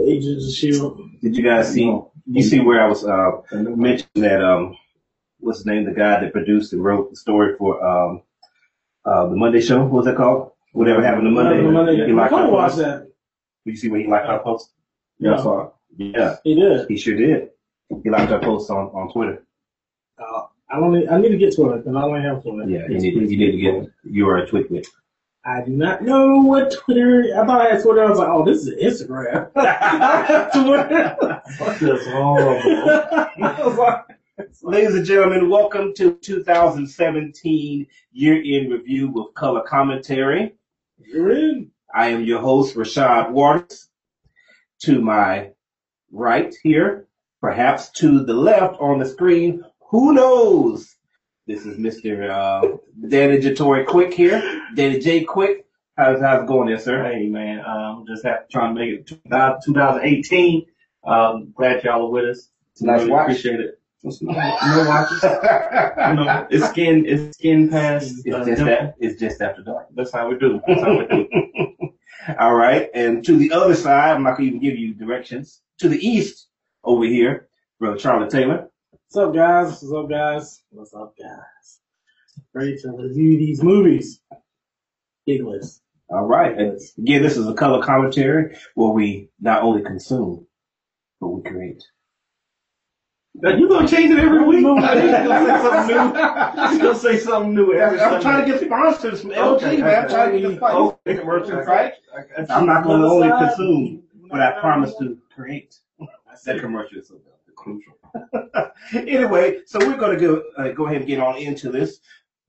Agents of Shield. Did you guys see? You see where I was uh, mentioning that um, what's his name? The guy that produced and wrote the story for um, uh, the Monday Show. What was that called? Whatever happened to Monday? Monday, Monday. He I liked kind our of watched post. that. You see where he liked our post? Yeah. I saw it. Yeah, He did. he sure did. He liked our post on, on Twitter. Uh, I don't. Need, I need to get to it because I don't have Twitter. Yeah, you need you need to get you are a twit with. I do not know what Twitter. I thought I had Twitter. I was like, oh, this is Instagram. I have Twitter. That's horrible. Like, Ladies and gentlemen, welcome to 2017 Year in Review with Color Commentary. You're in. I am your host, Rashad Waters. To my right here, perhaps to the left on the screen, who knows? This is Mr. Uh, Danny Jatori Quick here. Danny J Quick. How's, how's it going there, sir? Hey man, um, just have trying to make it 2018. Um, glad y'all are with us. It's nice Really watch. Appreciate it. No watches. You know, it's skin, it's skin past. It's uh, just that. It's just after dark. That's how we do. That's how we do. All right, and to the other side, I'm not gonna even give you directions. To the east, over here, brother Charlie Taylor. What's up, guys? What's up, guys? What's up, guys? Ready to review these movies. Big list. All right, and again, this is a color commentary where we not only consume, but we create. Now, you gonna change it every week? No, I think you're gonna say something new. You're gonna say something new every I'm trying to get sponsors from LG, Okay, man. I'm trying to get the fight. The commercial okay. fight. Okay. I'm not going to only consume, but I promise to create. That commercial is so crucial. anyway, so we're going to go uh, go ahead and get on into this.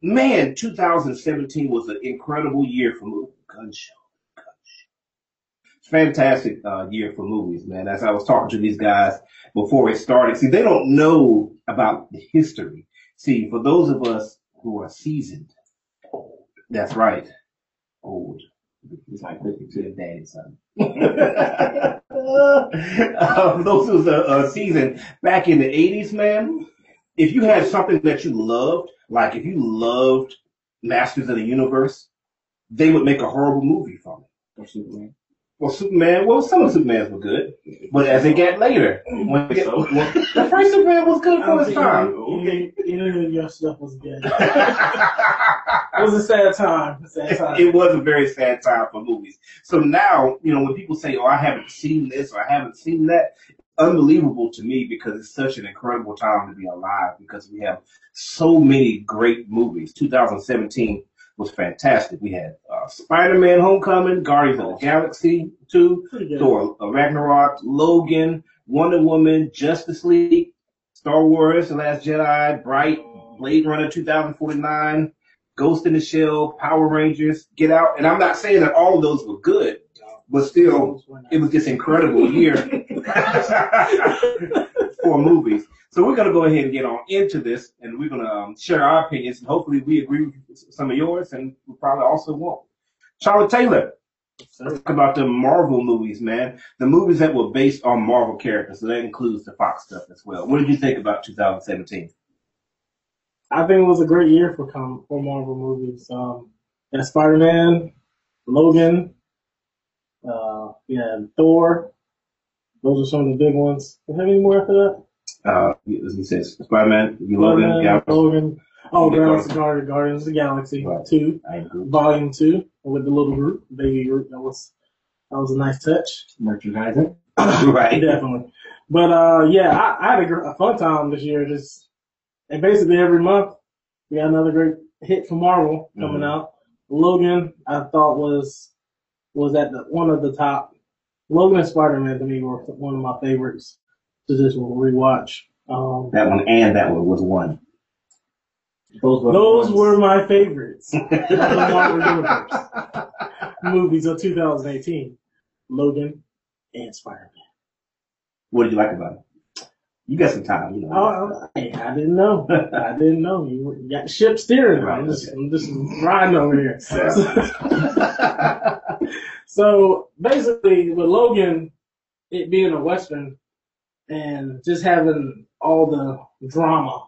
Man, 2017 was an incredible year for movies. Gun show. Gun show. Fantastic uh, year for movies, man. As I was talking to these guys before it started, see, they don't know about the history. See, for those of us who are seasoned, that's right, old. It's like looking to the daddy, son. um, those who's a, a season back in the eighties, man. If you had something that you loved, like if you loved Masters of the Universe, they would make a horrible movie from it. Or Superman. Well, Superman, well, some of Supermans were good, but as they got later, when they get, So? well, the first Superman was good for his time. You, you knew your stuff was good. It was a sad time. A sad time. it was a very sad time for movies. So now, you know, when people say, "Oh, I haven't seen this" or "I haven't seen that," unbelievable to me because it's such an incredible time to be alive because we have so many great movies. 2017 was fantastic. We had uh, Spider-Man: Homecoming, Guardians of the Galaxy 2, Thor: uh, Ragnarok, Logan, Wonder Woman, Justice League, Star Wars: The Last Jedi, Bright, Blade Runner 2049. Ghost in the Shell, Power Rangers, Get Out. And I'm not saying that all of those were good, but still, it was this incredible year for movies. So we're going to go ahead and get on into this, and we're going to um, share our opinions, and hopefully we agree with some of yours, and we probably also won't. Charlotte Taylor, let's talk about the Marvel movies, man. The movies that were based on Marvel characters, so that includes the Fox stuff as well. What did you think about 2017? I think it was a great year for com- for Marvel movies. Um, yeah, Spider Man, Logan, uh, yeah, Thor. Those are some of the big ones. Do you have any more after that? Uh, as he says, Spider-Man, you Logan, yeah. Logan. Oh, Guardians, Guardians, Guardians of the Galaxy Right. two, volume two, with the little group, baby group. That was that was a nice touch. Merchandising. Right. Definitely. But uh, yeah, I, I had a, gr- a fun time this year. Just and basically every month we got another great hit from Marvel coming Mhm. out. Logan, I thought was was at the, one of the top. Logan and Spider Man to me were one of my favorites to just rewatch. Um, That one and that one was one. Those were, those were my favorites. the Marvel Universe movies of 2018. Logan and Spider Man. What did you like about it? You got some time, you know. Oh, I, I didn't know. I didn't know. You, got ship steering. I'm just, I'm just riding over here. so basically, with Logan, it being a western, and just having all the drama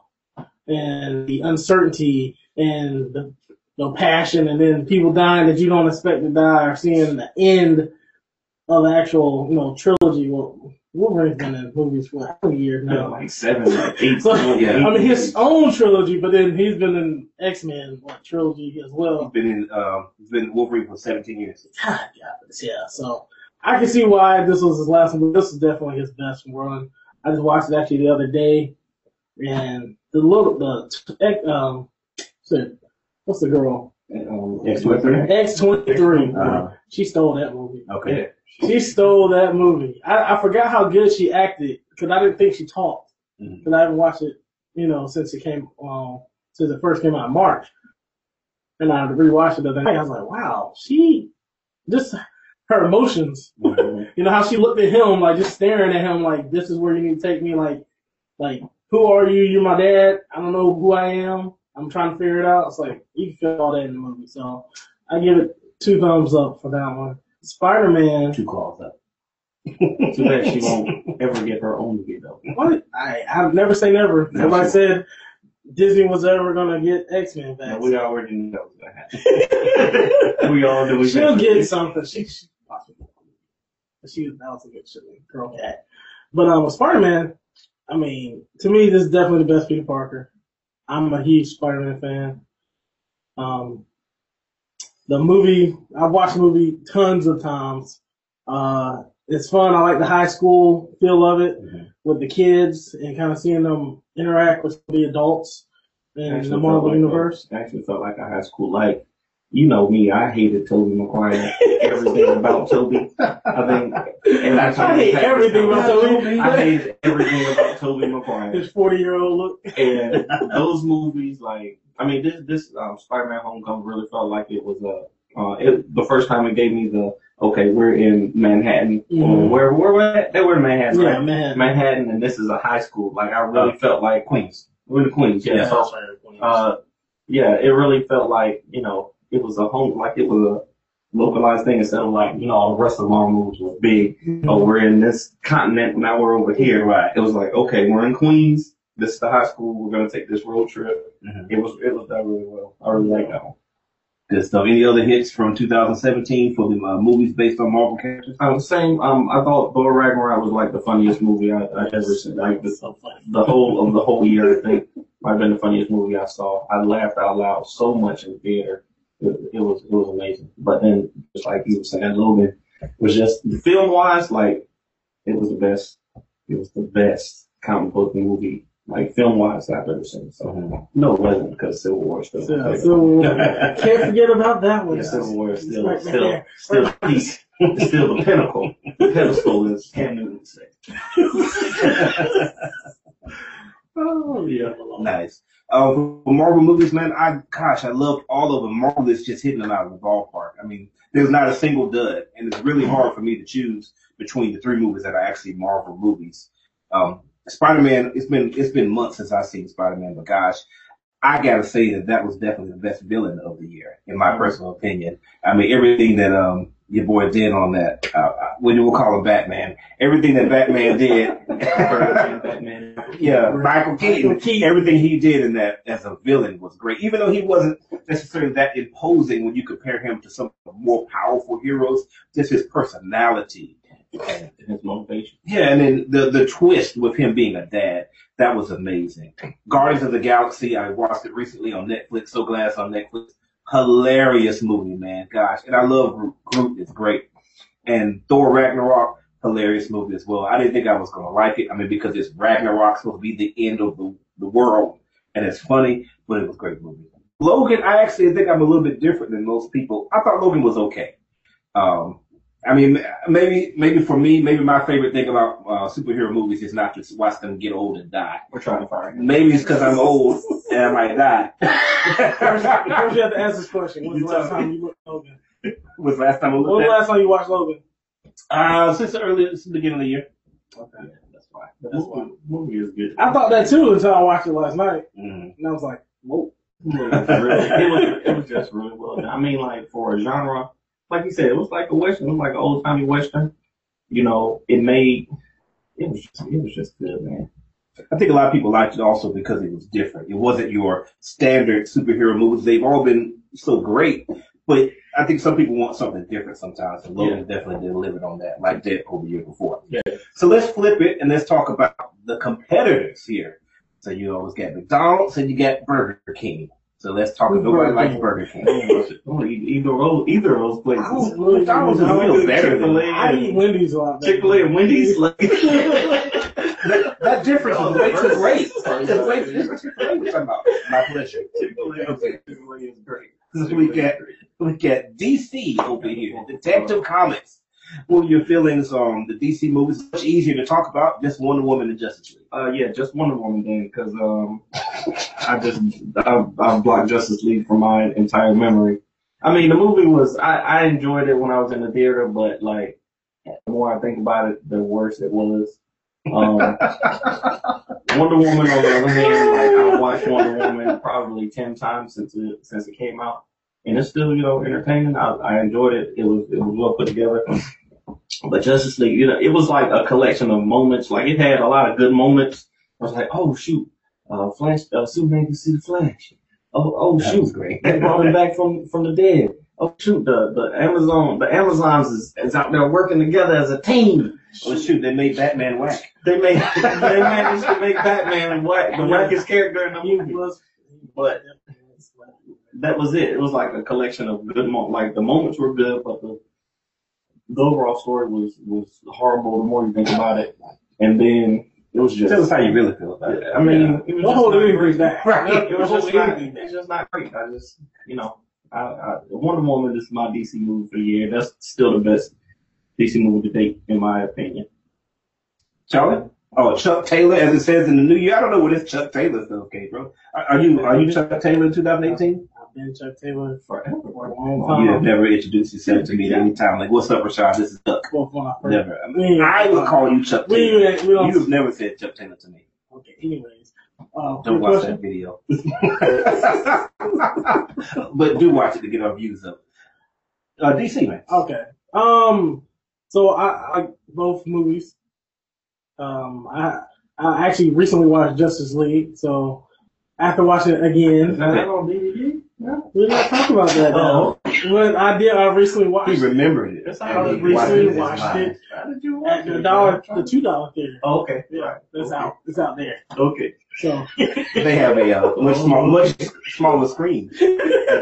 and the uncertainty and the, the passion, and then people dying that you don't expect to die, or seeing the end of the actual, you know, trilogy. Well, Wolverine's been in movies for how many years now? like seven, like eight. So, Yeah. I mean, his own trilogy, but then he's been in X Men what, trilogy as He's well. been in um, he's been in Wolverine for 17 years. God, yeah, yeah. So I can see why this was his last one. This is definitely his best run. I just watched it actually the other day, and the little the um, what's the girl? Um, X-23? X twenty three. Uh-huh. She stole that movie. Okay. She stole that movie. I, I forgot how good she acted because I didn't think she talked. Because I haven't watched it, you know, since it came, um, since it first came out in March. And I rewatched it the other night. I was like, wow, she just her emotions. Mhm. You know how she looked at him, like just staring at him, like this is where you need to take me. Like, like who are you? You're my dad. I don't know who I am. I'm trying to figure it out. It's like you can feel all that in the movie. So I give it two thumbs up for that one. Spider Man. Two claws up. Too bad she won't ever get her own movie though. What? I I never say never. No, Nobody said Disney was ever gonna get X Men No, back. we already know that was gonna happen. we all knew. She'll get something. She, she possibly. She that was a good shit, girl cat. But um, Spider Man. I mean, to me, this is definitely the best Peter Parker. I'm a huge Spider Man fan. Um, the movie I've watched the movie tons of times. Uh, it's fun. I like the high school feel of it Mhm. with the kids and kind of seeing them interact with the adults in Actually the Marvel like universe. A, actually felt like a high school like. You know me, I hated Tobey Maguire. Everything about Tobey. I think every I time hate everything about Tobey. I hated everything about Tobey Maguire. His 40 year old look. And those movies, like, I mean, this this um, Spider-Man: Homecoming really felt like it was a. Uh, it, the first time it gave me the okay, we're in Manhattan. Mhm. Or where where we're at? They were in Manhattan, Yeah, right? man. Manhattan, and this is a high school. Like, I really felt like Queens. we're in Queens. Yeah. So, uh, yeah, it really felt like you know it was a home, like it was a localized thing instead of like you know all the rest of the Marvel movies were big. Oh, we're in this continent. Now we're over here. Right. It was like, okay, we're in Queens. This is the high school. We're gonna take this road trip. Mhm. It was it was done really well. I really like that one. Good stuff. Any other hits from 2017 for the uh, movies based on Marvel characters? Um, same. Um, I thought Thor Ragnarok was like the funniest movie I, I ever seen. Like the, so the whole of the whole year, I think might have been the funniest movie I saw. I laughed out loud so much in theater. It, it was it was amazing. But then, just like you were saying, Logan was just the film wise, like it was the best. It was the best comic book movie, like film wise, I've ever seen. So mm-hmm. no, it wasn't because Civil War is still. So, so can't forget about that one. Yeah, Civil War is still Right still there. still peak. Still the pinnacle. The pedestal is Cam Newton say. Oh, yeah. Nice. For Marvel movies, man, I gosh, I love all of them. Marvel is just hitting them out of the ballpark. I mean, there's not a single dud, and it's really hard for me to choose between the three movies that are actually Marvel movies. Um, Spider-Man, it's been it's been months since I've seen Spider-Man, but gosh, I gotta say that that was definitely the best villain of the year, in my personal opinion. I mean, everything that um your boy did on that, uh, uh, what do we call him, Batman? Everything that Batman did. Batman. Yeah, Michael Keaton. Everything he did in that as a villain was great, even though he wasn't necessarily that imposing when you compare him to some more powerful heroes. Just his personality. And his motivation. Yeah, and then the the twist with him being a dad, that was amazing. Guardians of the Galaxy, I watched it recently on Netflix. So glad it's on Netflix. Hilarious movie, man. Gosh, and I love Groot. Groot is great. And Thor Ragnarok, hilarious movie as well. I didn't think I was gonna like it. I mean, because it's Ragnarok supposed to be the end of the, the world, and it's funny, but it was a great movie. Logan, I actually think I'm a little bit different than most people. I thought Logan was okay. Um, I mean, maybe maybe for me, maybe my favorite thing about uh, superhero movies is not to watch them get old and die. We're trying to fire him. Maybe it's because I'm old and I might First, first die. you have to answer this question. When's the last time you looked Logan? was last time I When was the last time you watched Logan? Uh, since the early, since the beginning of the year. Okay. Yeah, that's why. That's This why. movie is good. I thought that too until I watched it last night. Mm. And I was like, whoa. it was, really, it was it was just really well done. I mean, like for a genre, like you said, it was like a western, it was like an old timey western. You know, it made it was just, it was just good, man. I think a lot of people liked it also because it was different. It wasn't your standard superhero movies. They've all been so great, but I think some people want something different sometimes, and Logan definitely delivered on that, like Deadpool the year before. Yeah. So let's flip it and let's talk about the competitors here. So you always got McDonald's and you got Burger King. So let's talk. Who's Nobody Burger likes King? Burger King. Oh, either of those, either of those I places. don't really McDonald's is I don't real better than Chick-fil-A. I eat Wendy's a lot. better. Chick Fil A and Wendy's. Like, that, that difference is way too great. Oh, Sorry. It's way too different. We're talking about My pleasure. Chick-fil-A Chick-fil-A is great. We got we got DC over here, Detective Comics. What are your feelings on the DC movies? It's much easier to talk about just Wonder Woman and Justice League. Uh, yeah, just Wonder Woman then, because um, I just I, I blocked Justice League from my entire memory. I mean, the movie was I, I enjoyed it when I was in the theater, but like the more I think about it, the worse it was. Um, Wonder Woman, on the other hand, like I watched Wonder Woman probably ten times since it since it came out, and it's still you know entertaining. I, I enjoyed it. It was it was well put together. But Justice League, you know, it was like a collection of moments. Like it had a lot of good moments. I was like, oh shoot, uh, Flash, uh, Superman can see the Flash. Oh, oh That shoot, great. they brought him back from from the dead. Oh shoot, the the Amazon, the Amazons is, is out there working together as a team. Oh shoot, they made Batman whack. They made they managed to make Batman whack, the wackest character in the movie. was, But that was it. It was like a collection of good moments. Like the moments were good, but the the overall story was was horrible. The more you think about it, and then it was just. Tell us how you really feel about it. I mean, it was The just whole not movie great. was bad. Right. It was just not. movie. It's just not great. I just, you know, I, I Wonder Woman is my DC movie for the year. That's still the best DC movie to date, in my opinion. Charlie? Oh, Chuck Taylor, as it says in the new year. I don't know what this Chuck Taylor stuff, okay, bro. Are, are you are you Chuck Taylor in 2018? I've been Chuck Taylor Forever. For a long You have never introduced yourself to me at any time. Like, what's up, Rashad? This is Duck. Well, when I Never. I, We- I would call you Chuck We, Taylor. we, we. You've never said Chuck Taylor to me. Okay. Anyways, uh, Don't watch question. that video. but do watch it to get our views up. Uh, DC, man. Okay. Um. So I, I both movies. Um. I I actually recently watched Justice League. So after watching it Is again, that on DVD? Yeah. we're not talking about that now. But I did. I recently watched He remembered it. That's I how I recently watched it watched it How did you at watch the dollar, the two dollar theater. Oh, okay. Yeah, Right. it's okay. out. It's out there. Okay. So They have a uh, much, small, much smaller screen at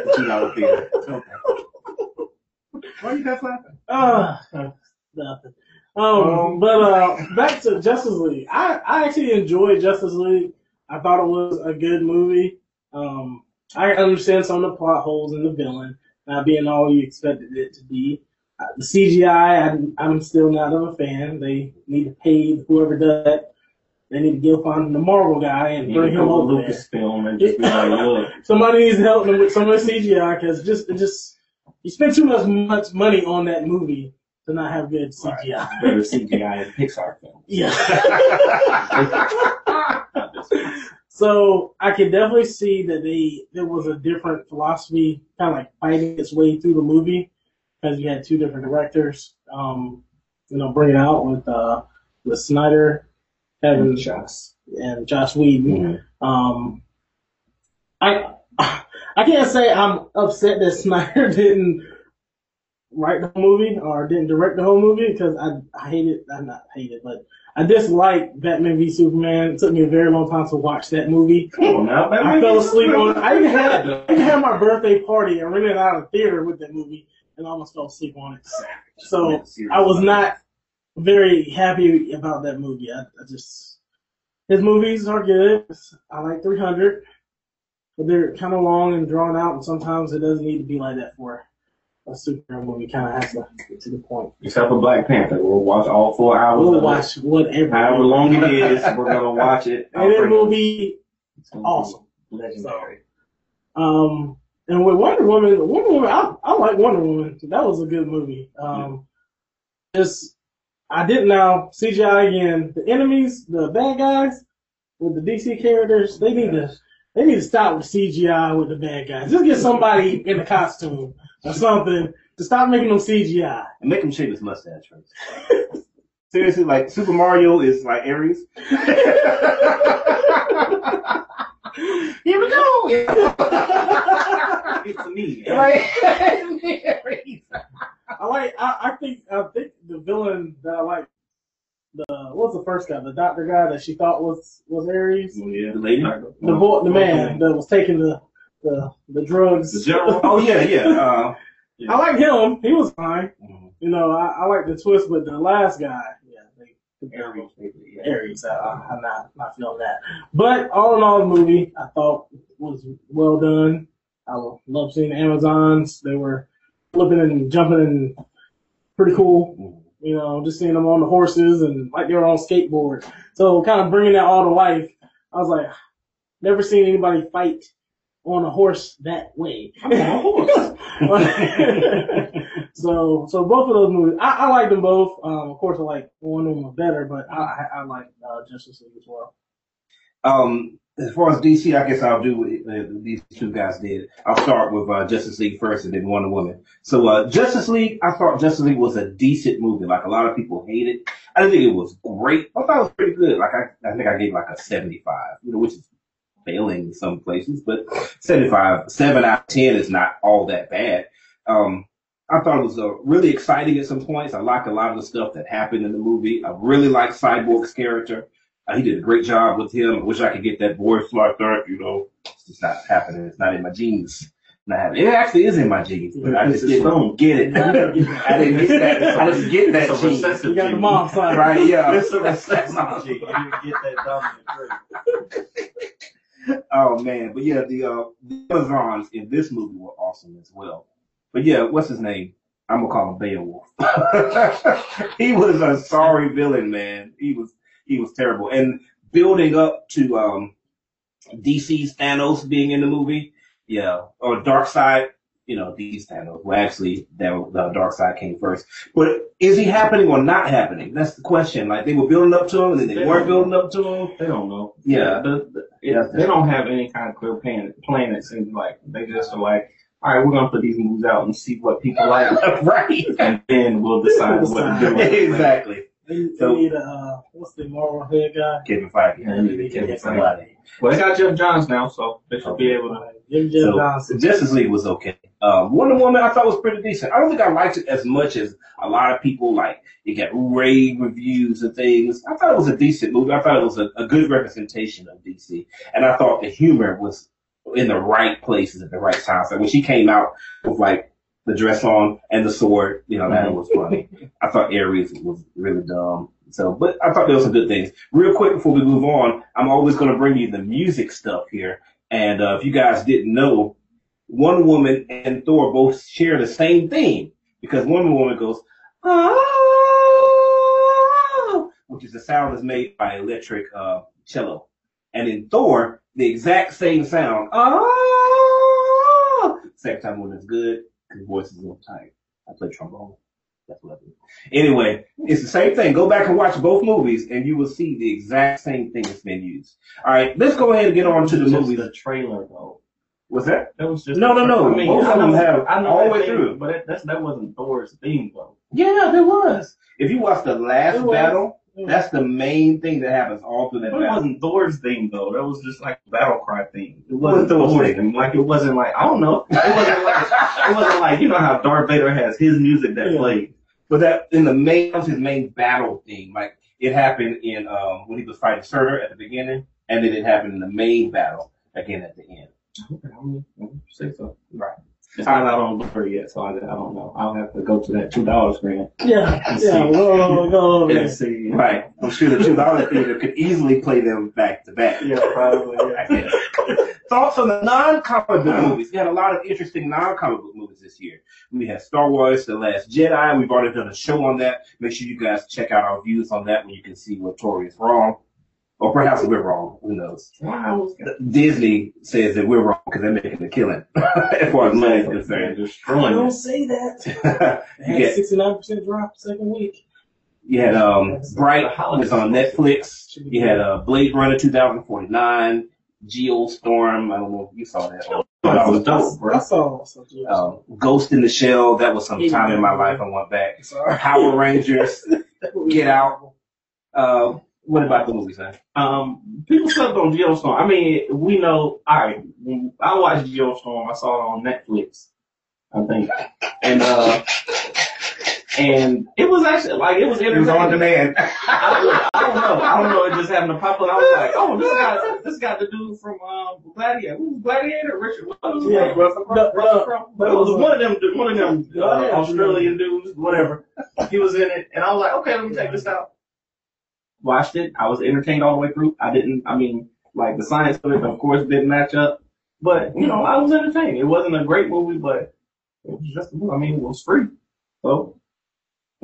the two dollar theater. Okay. Why are you guys laughing? Uh, nothing. Um, but uh, back to Justice League. I, I actually enjoyed Justice League. I thought it was a good movie. Um, I understand some of the plot holes in the villain not being all you expected it to be. Uh, the CGI, I'm, I'm still not of a fan. They need to pay whoever does that. They need to give on the Marvel guy and bring him over. Lucasfilm and just be like, look. Somebody needs to help them with some of the CGI because just it just you spent too much much money on that movie to not have good CGI. better CGI in Pixar films. Yeah. so I can definitely see that they there was a different philosophy, kind of like fighting its way through the movie because you had two different directors. Um, you know, bring it out with uh with Snyder, Kevin, shots. and Joss Whedon. Mhm. Um, I I can't say I'm upset that Snyder didn't write the whole movie or didn't direct the whole movie because I I hated I'm not hated but I dislike Batman v Superman. It took me a very long time to watch that movie. Come on now, I fell asleep on it. I even had I even had my birthday party and rented out a theater with that movie and I almost fell asleep on it. So I was not very happy about that movie. I, I just his movies are good. I like 300, but they're kind of long and drawn out, and sometimes it doesn't need to be like that for a superhero movie. Kind of has to get to the point. Except for Black Panther, we'll watch all four hours. We'll of it. watch whatever. However long it is, we're gonna watch it. And It's gonna be awesome. legendary. um, and with Wonder Woman, Wonder Woman, I, I like Wonder Woman. That was a good movie. Um, just I didn't now CGI again. The enemies, the bad guys with the DC characters, they need to they need to stop with CGI with the bad guys. Just get somebody in a costume or something to stop making them CGI. And make him shave his mustache first. Seriously, like Super Mario is like Ares. Here we go. It's me. Right. I like. I, I think. I think the villain that I like. The what was the first guy? The doctor guy that she thought was was Ares. Oh, yeah. The lady? The boy, the man that was taking the the the drugs. The general. Oh yeah, yeah. Uh, I like him. He was fine. You know, I, I like the twist, but the last guy, yeah, they, Ares, yeah. Ares. I, I'm not not feeling that. But all in all, the movie I thought was well done. I love seeing the Amazons. They were flipping and jumping and pretty cool. You know, just seeing them on the horses and like they were on skateboards. So kind of bringing that all to life. I was like, never seen anybody fight on a horse that way. I'm on a horse. so, so both of those movies, I, I like them both. Um, of course, I like one of them better, but I, I, I like uh, Justice League as well. Um, as far as DC, I guess I'll do what uh, these two guys did. I'll start with uh, Justice League first and then Wonder Woman. So uh, Justice League, I thought Justice League was a decent movie. Like a lot of people hate it. I didn't think it was great. I thought it was pretty good. Like I, I think I gave like a 75, you know, which is failing in some places, but 75, 7 out of 10 is not all that bad. Um, I thought it was uh, really exciting at some points. I like a lot of the stuff that happened in the movie. I really like Cyborg's character. Uh, he did a great job with him. I wish I could get that voice like that, you know. It's just not happening. It's not in my genes. Not happening. It actually is in my genes, but I just didn't get it. I didn't get that. I didn't get that It's gene. You got the mom side. Right, yeah. It's a recessive gene. You get that dominant trait. Oh man, but yeah, the uh, the Amazons in this movie were awesome as well. But yeah, what's his name? I'm gonna call him Beowulf. he was a sorry villain, man. He was he was terrible. And building up to um DC's Thanos being in the movie, yeah, or Darkseid, you know, DC's Thanos. Well, actually, that the Darkseid came first. But is he happening or not happening? That's the question. Like they were building up to him, and then they weren't building up to him. They don't know. Yeah. The, the, it, they don't have any kind of clear plan, plan it seems like. They just are like, all right, we're going to put these moves out and see what people like, right. and then we'll decide what to do. with it. exactly. They, they So- need a, uh, what's the Marvel head guy? Kevin Feige. Yeah, they need Kevin Feige. Well, they got Geoff Johns now, so they should be able to. Jim Jim So, Johnson. Justice League was okay. Um, Wonder Woman I thought was pretty decent. I don't think I liked it as much as a lot of people like. It got rave reviews and things. I thought it was a decent movie. I thought it was a, a good representation of DC, and I thought the humor was in the right places at the right time. So when she came out with like the dress on and the sword, you know, that was funny. I thought Ares was really dumb. So, but I thought there was some good things. Real quick before we move on, I'm always going to bring you the music stuff here. And uh, if you guys didn't know, One Woman and Thor both share the same theme because Wonder Woman goes, oh, which is the sound that's made by electric uh, cello. And in Thor, the exact same sound, oh, second time when it's good, because voice is a little tight. I play trombone. That's what I do. Anyway, it's the same thing. Go back and watch both movies, and you will see the exact same thing that's been used. All right, let's go ahead and get on to the movie. The trailer, though. What's that? That was just No, no, no. I mean, Both I of them have I know all the way thing, through. but that, that's that wasn't Thor's theme though. Yeah, there was. If you watch the last battle, that's the main thing that happens all through that But it battle. wasn't Thor's theme though. That was just like a battle cry theme. It wasn't Thor's theme. Like it wasn't like I don't know. It wasn't like it wasn't like you know how Darth Vader has his music that Yeah. played. But that in the main, that was his main battle theme. Like it happened in um when he was fighting Surtur at the beginning, and then it happened in the main battle again at the end. Okay, I mean, say so. Right. It's not out on Blu-ray yet, so I, I don't know. I'll have to go to that two dollars screen Yeah, Let's yeah, see. go, go, go over there. and see. Right. I'm sure the two dollar theater could easily play them back to back. Yeah, probably. I guess. Thoughts on the non-comic book movies? We had a lot of interesting non-comic book movies this year. We had Star Wars: The Last Jedi. We've already done a show on that. Make sure you guys check out our views on that when you can see what Tori is wrong, or perhaps we're wrong. Who knows? Wow. Disney says that we're wrong because they're making a killing, as far as money is concerned. destroying Don't it. say that. you, Had get, sixty nine percent drop second week. you had um, Bright was on Netflix. You had uh, Blade Runner 2049, Geostorm. I don't know if you saw that. That was dope, bro. I saw something. Um, Ghost in the Shell. That was some time in my life. I went back. Sorry. Power Rangers. Get Out. Uh, What about the movie, son? Um, people slept on Geostorm. I mean, we know. All right, I watched Geostorm. I saw it on Netflix, I think, and uh, and it was actually like it was It was on demand. I, I don't know. I don't know. It just happened to pop up. I was like, oh, this guy, this guy, the dude from um, Gladiator. Who was Gladiator? Richard. What was his Yeah, name? Russell Crowe. Russell Crowe. That It was was, one of them. One of them uh, Australian dudes. Whatever. He was in it, and I was like, okay, let me check this out. Watched it. I was entertained all the way through. I didn't. I mean, like the science of it, of course, didn't match up. But you know, I was entertained. It wasn't a great movie, but it was just. I mean, it was free. So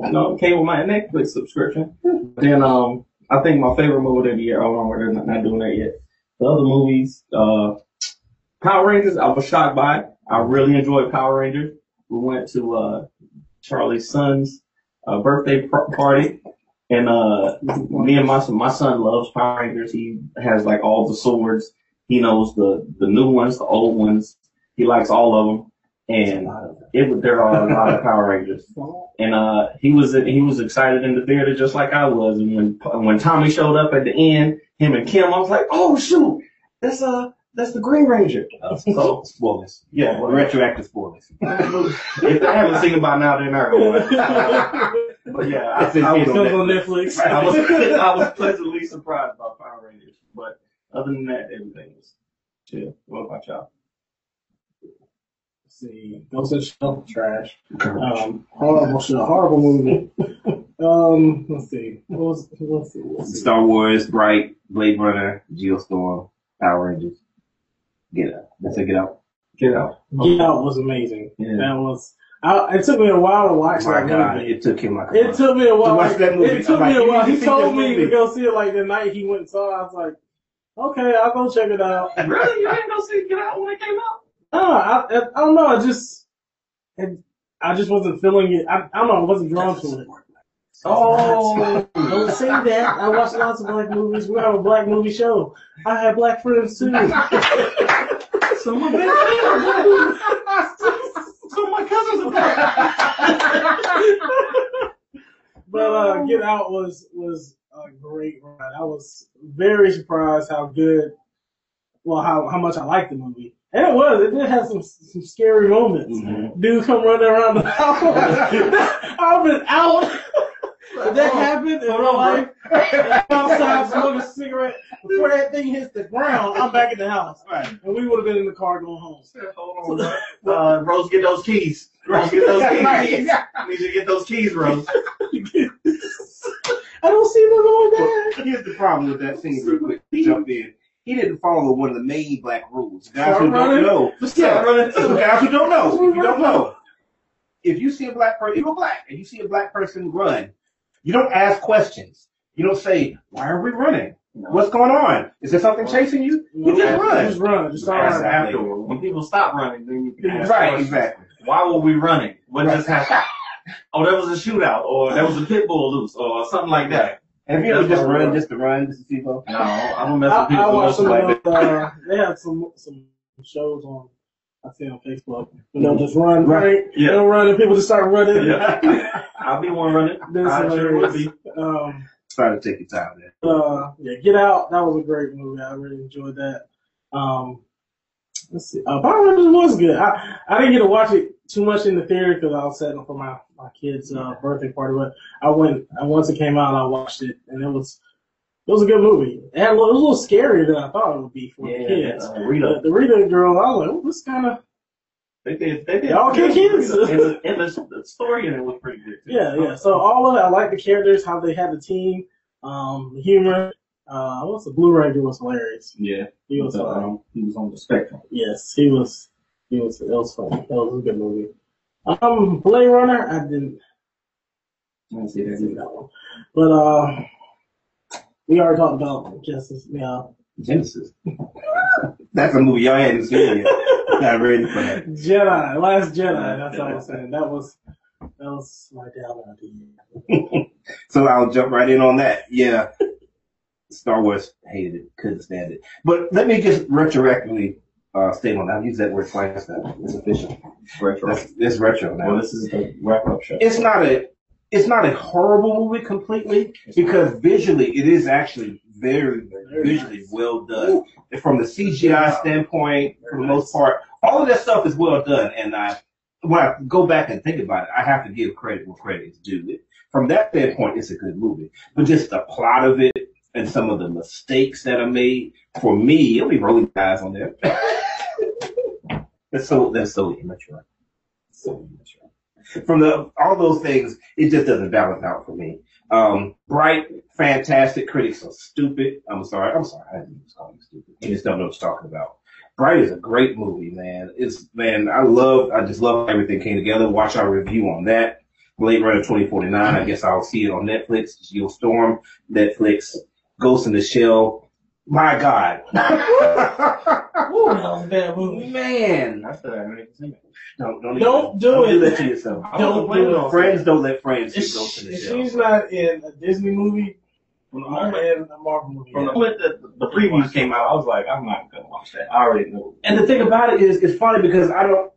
I know it came with my Netflix subscription. Then um, I think my favorite movie of the year. Oh no, we're not, not doing that yet. The other movies, uh, Power Rangers. I was shocked by. It. I really enjoyed Power Rangers. We went to uh Charlie's son's uh, birthday party, and uh, me and my son, my son loves Power Rangers. He has like all the swords. He knows the the new ones, the old ones. He likes all of them, and it there are a lot of Power Rangers. And uh, he was he was excited in the theater just like I was. And when when Tommy showed up at the end, him and Kim, I was like, oh shoot, that's uh that's the Green Ranger. So Spoilers. yeah, well, Retroactive spoilers. if they haven't seen it by now, then I will. But yeah, I, It's in I was It on Netflix. I was I was pleasantly surprised by Power Rangers. But other than that, everything was chill. What about y'all? See, Ghost in the Shell, trash. Um, horrible show, horrible movie. um, let's see, what was, let's see, let's see. Star Wars, Bright, Blade Runner, Geostorm, Power Rangers. Get out. That's it. Get out. Get out. Get Out was amazing. Yeah. That was. I, it took me a while to watch My that God, movie. it took him like a It took me a while. To watch that movie. It took I'm me a while. He told this me to go see it like the night he went and saw. it. I was like, okay, I'll go check it out. Really? You didn't go see it Get Out when it came out? No, I, I, I don't know. I just, it, I just wasn't feeling it. I, I don't know. I wasn't drawn to it. Oh, Don't say that. I watch lots of black movies. We have a black movie show. I have black friends too. so my best friend is black. So my cousins are but uh, Get Out was was a great ride. I was very surprised how good, well, how how much I liked the movie. And it was. It did have some some scary moments. Mhm. Dude come running around the house. I've been out. Did that happen in real life? outside smoking a cigarette before that thing hits the ground. I'm back in the house, Right. and we would have been in the car going home. Hold on, bro. Uh, Rose, get those keys. Rose, get those keys. I need you to get those keys, Rose. I don't see them going down. Here's the problem with that scene, real quick. Jump in. He didn't follow one of the main black rules. Guys Start who don't know. Running guys who don't know, if you don't know, if you see a black person, you're black and you see a black person run, you don't ask questions. You don't say, "Why are we running? What's going on? Is there something chasing you?" You just Just run. Just run. Just start running. afterward. When people stop running, then you can ask Right, questions. exactly. Why were we running? What Right. just happened? Oh, there was a shootout, or there was a pit bull loose, or something like that. Have you ever just run run. just to run, just to see folks? No, I don't mess I, with people I who watched some like of those, uh, they have some some shows on I see on Facebook. They'll just run, Right. right? Yeah. They'll run and people just start running. Yeah. I'll be one running. That's I sure will be. Um, Try to take your time there. uh, yeah, Get Out. That was a great movie. I really enjoyed that. Um, let's see. Uh, Power Rangers was good. I, I didn't get to watch it too much in the theater because I was setting up for my my kid's uh, birthday party. But I went and once it came out, I watched it, and it was it was a good movie. It, had it was a little scarier than I thought it would be for the Yeah, kids. uh, The, Rita. the Rita girl, I was like, oh, this kind of They did. They did. Y'all kick kids. And the, and the, the story in it was pretty good. Too. yeah, yeah. So all of it, I like the characters, how they had the team, um, the humor. Uh, what's the Blue Ranger was hilarious. Yeah. He was, uh, um, he was on the spectrum. yes, he was. He was. It was fun. That was a good movie. Um, Blade Runner, I didn't I didn't see that see that one, but uh, we already talked about Justice. Yeah, Genesis. That's a movie y'all hadn't seen yet. Not ready for that. Jedi, Last Jedi. That's all I was saying. That was that was my down idea. So I'll jump right in on that. Yeah. Star Wars hated it, couldn't stand it. But let me just retroactively uh, state on that. I've used that word twice now. It's official. Retro. That's, it's retro now. Well, this is the wrap up show. It's not a it's not a horrible movie completely because visually it is actually very, very visually well done. And From the CGI standpoint, for the most part, all of that stuff is well done. And I, when I go back and think about it, I have to give credit where credit is due. From that standpoint, it's a good movie. But just the plot of it and some of the mistakes that are made, for me, it'll be rolling eyes on there. that's so that's so immature. So immature. From the all those things, it just doesn't balance out for me. Um, bright, fantastic. Critics are stupid. I'm sorry. I'm sorry. I didn't call you stupid. You just don't know what you're talking about. Bright is a great movie, man. It's man, I love. I just love everything came together. Watch our review on that. Blade Runner 2049. I guess I'll see it on Netflix. Geostorm, Netflix. Ghost in the Shell. My God. Ooh, that was a bad movie. Man. I still haven't even seen it. Don't, don't, Don't do don't it. that to yourself. Don't do it. Friends don't let friends If, in the if Shell. she's not in a Disney movie, from the moment in a Marvel movie, From the moment that the previews came out, I was like, I'm not gonna watch that. I already knew. And the thing about it is, it's funny because I don't,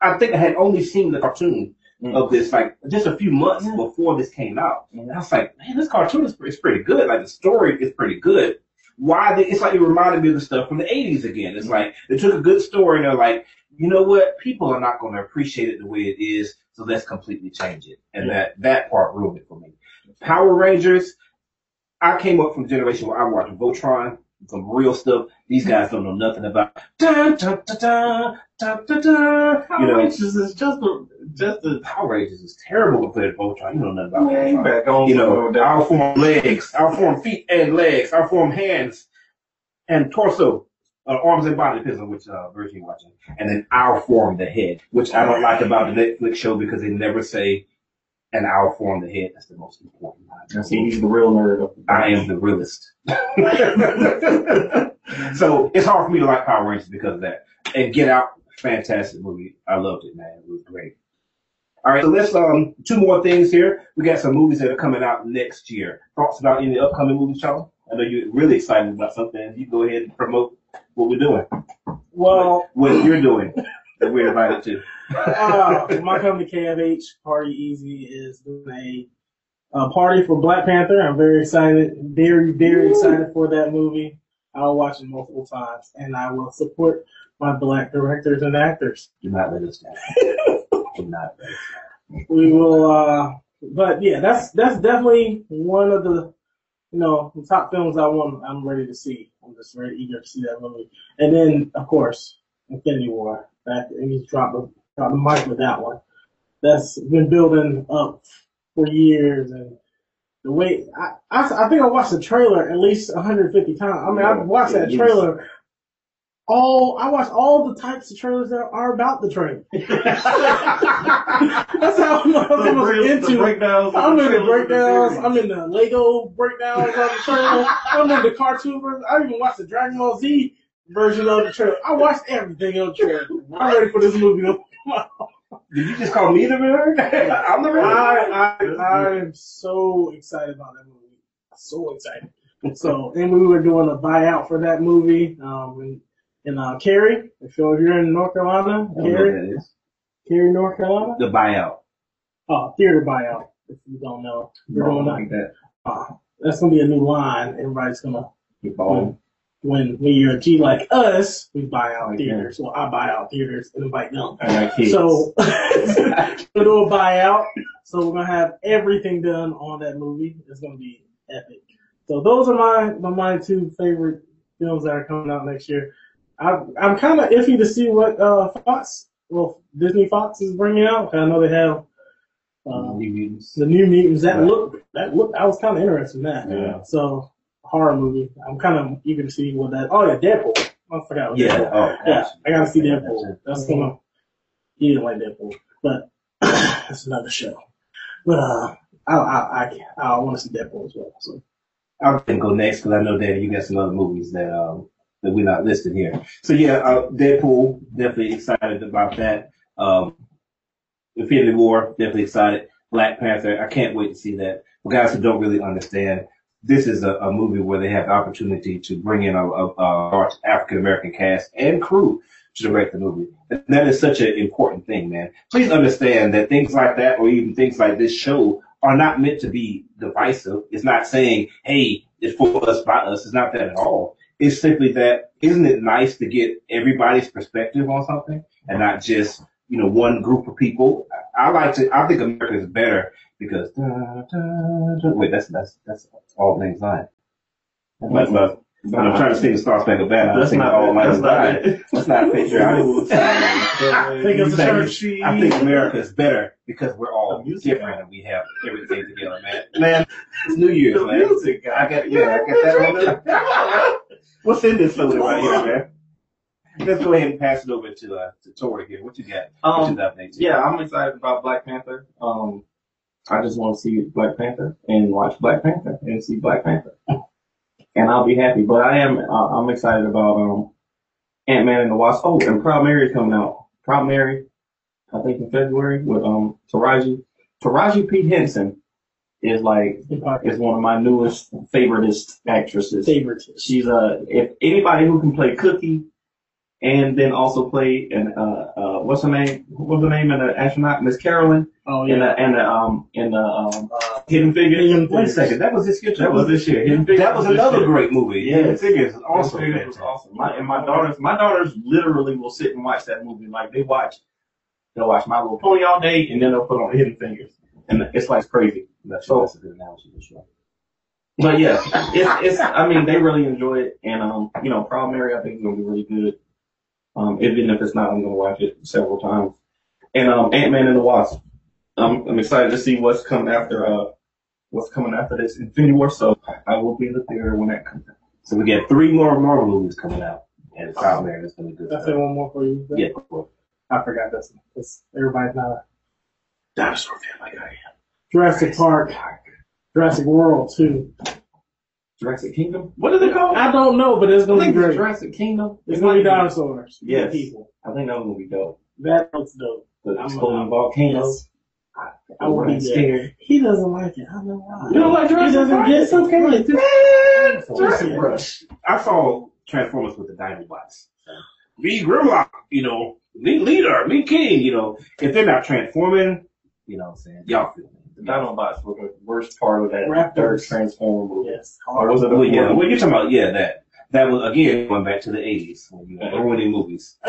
I think I had only seen the cartoon Mm. of this like just a few months Yeah. before this came out. And I was like, man, this cartoon is, is pretty good. Like the story is pretty good. Why they, it's like it reminded me of the stuff from the 80s again. It's like they took a good story and they're like, you know what? People are not going to appreciate it the way it is. So let's completely change it. And that, that part ruined it for me. Power Rangers, I came up from the generation where I watched Voltron, some real stuff. These mm-hmm. guys don't know nothing about. Dun, dun, dun, dun, dun, dun, dun. You know, is just a, just the Power Rangers is terrible compared to Voltron. You know nothing about way Voltron. back on. You know, that. our form legs, our form feet and legs, our form hands and torso, uh, arms and body, depends on which uh, version you're watching. And then our form the head, which I don't like about the Netflix show because they never say an our form the head. That's the most important. I see he's the real nerd. I am the realist. so it's hard for me to like Power Rangers because of that. And Get Out, fantastic movie. I loved it, man. It was great. All right, so let's um two more things here. We got some movies that are coming out next year. Thoughts about any upcoming movies, Charlie? I know you're really excited about something. You go ahead and promote what we're doing, well, what you're doing that we're invited to. uh, my company KFH Party Easy is doing a, a party for Black Panther. I'm very excited, very very excited for that movie. I'll watch it multiple times, and I will support my black directors and actors. Do not let us down. Do not let us down. We will, uh, but yeah, that's that's definitely one of the you know the top films I want. I'm ready to see. I'm just very eager to see that movie, and then of course Infinity War. That he's dropped the dropped the mic with that one. That's been building up for years, and the way I I, I think I watched the trailer at least 150 times. I mean, I've watched that trailer. All I watch all the types of trailers that are about the trailer. That's how I'm, I'm real- into breakdowns. I'm in the breakdowns. I'm in the Lego breakdowns of the trailer. I'm in the cartoon version. I even watched the Dragon Ball Z version of the trailer. I watched everything on the trailer. I'm ready for this movie. to come out. Did you just call me the nerd? I'm the nerd. I, I, I am so excited about that movie. So excited. So, and we were doing a buyout for that movie. Um, in, in uh, Cary. If you're, if you're in North Carolina, I don't know Cary, that. Cary, North Carolina. The buyout. Oh, theater buyout. If you don't know, we're doing that. like that. Uh, that's gonna be a new line. Everybody's gonna on. when when you're a G like us, we buy out Like theaters. Well, I buy out theaters and invite them. I got kids. So do a buyout. So we're gonna have everything done on that movie. It's gonna be epic. So those are my, my two favorite films that are coming out next year. I, I'm kind of iffy to see what uh, Fox, well Disney Fox is bringing out. I know they have um, New Mutants. the new mutants that Right. look that look I was kind of interested in that. Yeah. So horror movie. I'm kind of eager to see what that. Oh yeah, Deadpool. I forgot. What Yeah. Deadpool. Oh, yeah. gosh. I gotta see Yeah, Deadpool. that's. That's gonna. You didn't like Deadpool, but that's another show. But uh, I I I, I want to see Deadpool as well. So I'm gonna go next because I know that you got some other movies that um that we're not listed here. So yeah, uh, Deadpool definitely excited about that. Um, Infinity War definitely excited. Black Panther, I can't wait to see that. For guys who don't really understand, this is a, a movie where they have the opportunity to bring in a, a, a large African American cast and crew to direct the movie. And that is such an important thing, man. Please understand that things like that, or even things like this show, are not meant to be divisive. It's not saying, hey, it's for us, by us. It's not that at all. It's simply that, isn't it nice to get everybody's perspective on something and not just, you know, one group of people? I I like to, I think America is better because, da, da, da, wait, that's, that's, that's all names line. That's not, I'm trying to sing the Star Spangled Banner. I'm That's not all that's night not it. That's not patriotic. I think it's a church. I think America is better because we're all music different and we have everything together, man. Man, it's New Year's, The man. music I guy. got yeah, I got that on there. What's in this soda right here, man? Let's go ahead and pass it over to uh, to Tori here. What you got? for Um, 2018? yeah, I'm excited about Black Panther. Um, I just want to see Black Panther and watch Black Panther and see Black Panther, and I'll be happy. But I am uh, I'm excited about um Ant Man and the Wasp. Oh, and Proud Mary is coming out. Proud Mary, I think in February with um Taraji. Taraji P Henson is like is one of my newest favoriteest actresses. favorite. She's uh if anybody who can play Cookie and then also play and uh uh what's her name? What's her name in the astronaut? Miss Carolyn Oh in yeah. the in the um in the um Uh, Hidden Figures. Wait a second. That was this year. That was this year. Hidden Figures. That was this another year. great movie. Yes. Hidden Figures is also Hidden Figures was awesome. My, and my daughters, my daughters literally will sit and watch that movie. Like they watch, they'll watch My Little Pony all day, and then they'll put on Hidden Figures, and it's like crazy. That's, So- that's a good analogy for sure. But yeah, it's it's. I mean, they really enjoy it, and um, you know, Proud Mary, I think is gonna be really good. Um, even if it's not, I'm gonna watch it several times. And um, Ant Man and the Wasp. Um, I'm excited to see what's coming after uh, what's coming after this Infinity War. So I will be in the theater when that comes out. So we get three more Marvel movies coming out, and Proud Mary is gonna be good. That's it. One more for you. Yeah. I forgot this. This everybody's not a dinosaur fan like I am. Jurassic Park, Jurassic World too. Jurassic Kingdom. What is it called? I don't know, but it's I gonna be think it's great. Jurassic Kingdom. It's gonna be dinosaurs. not Yes. people. I think that was gonna be dope. That looks dope. The I'm- exploding I'm- volcanoes. I will be Right. scared. He doesn't like it. I don't know why. You don't like He Jurassic doesn't Park? get It's okay. Right. Man, Jurassic Jurassic Rush. I saw Transformers with the Dinobots. Me Grimlock, you know, me leader, me king, you know. If they're not transforming, you know what I'm saying? Y'all feel me. The Dinobots were the worst part of that Raptors. third Transformer movie. Yes. Or was it a Well, yeah, fourth? well, you're talking about, yeah, that. That was, again, going back to the 80s when you were ruining movies.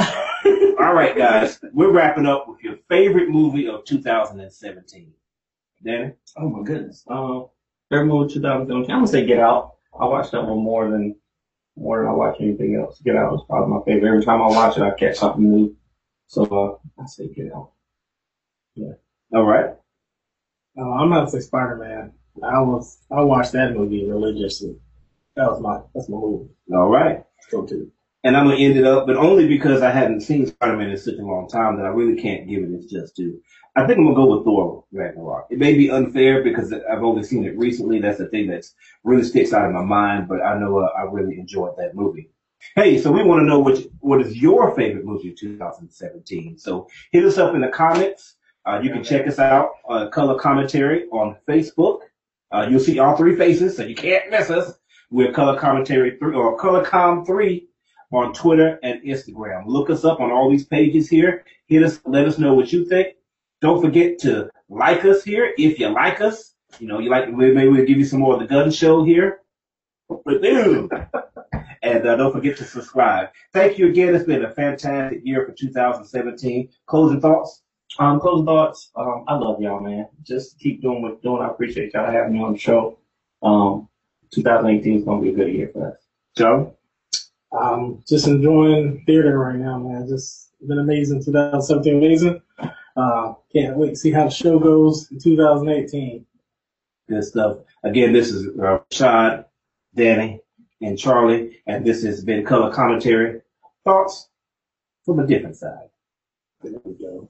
All right, guys, we're wrapping up with your favorite movie of 2017. Danny? Oh my goodness. Um, third movie 2017. I'm gonna say Get Out. I watched that one more than more than I watch anything else. Get Out is probably my favorite. Every time I watch it, I catch something new. So uh, I say Get Out. All right. Uh, I'm not say Spider Man. I was I watched that movie religiously. That was my that's my movie. All right. Go to. and I'm gonna end it up, but only because I hadn't seen Spider-Man in such a long time that I really can't give it its just due. I think I'm gonna go with Thor Ragnarok. It may be unfair because I've only seen it recently. That's the thing that's really sticks out in my mind, but I know uh, I really enjoyed that movie. Hey, so we want to know which what is your favorite movie of 2017? So hit us up in the comments. Uh, you can check us out on Color Commentary on Facebook. Uh, you'll see all three faces, so you can't miss us. We're Color Commentary three or Color Com three on Twitter and Instagram. Look us up on all these pages here. Hit us, let us know what you think. Don't forget to like us here if you like us. You know, you like maybe we'll give you some more of the gun show here. And uh, don't forget to subscribe. Thank you again. It's been a fantastic year for 2017. Closing thoughts? Um, closing thoughts. Um, I love y'all, man. Just keep doing what you're doing. I appreciate y'all having me on the show. Um, 2018 is gonna be a good year for us. Joe? Um, just enjoying theater right now, man. Just been amazing. 2017 amazing. Uh, can't wait to see how the show goes in 2018. Good stuff. Again, this is uh, Rashad, Danny, and Charlie, and this has been Color Commentary. Thoughts from a different side. There we go.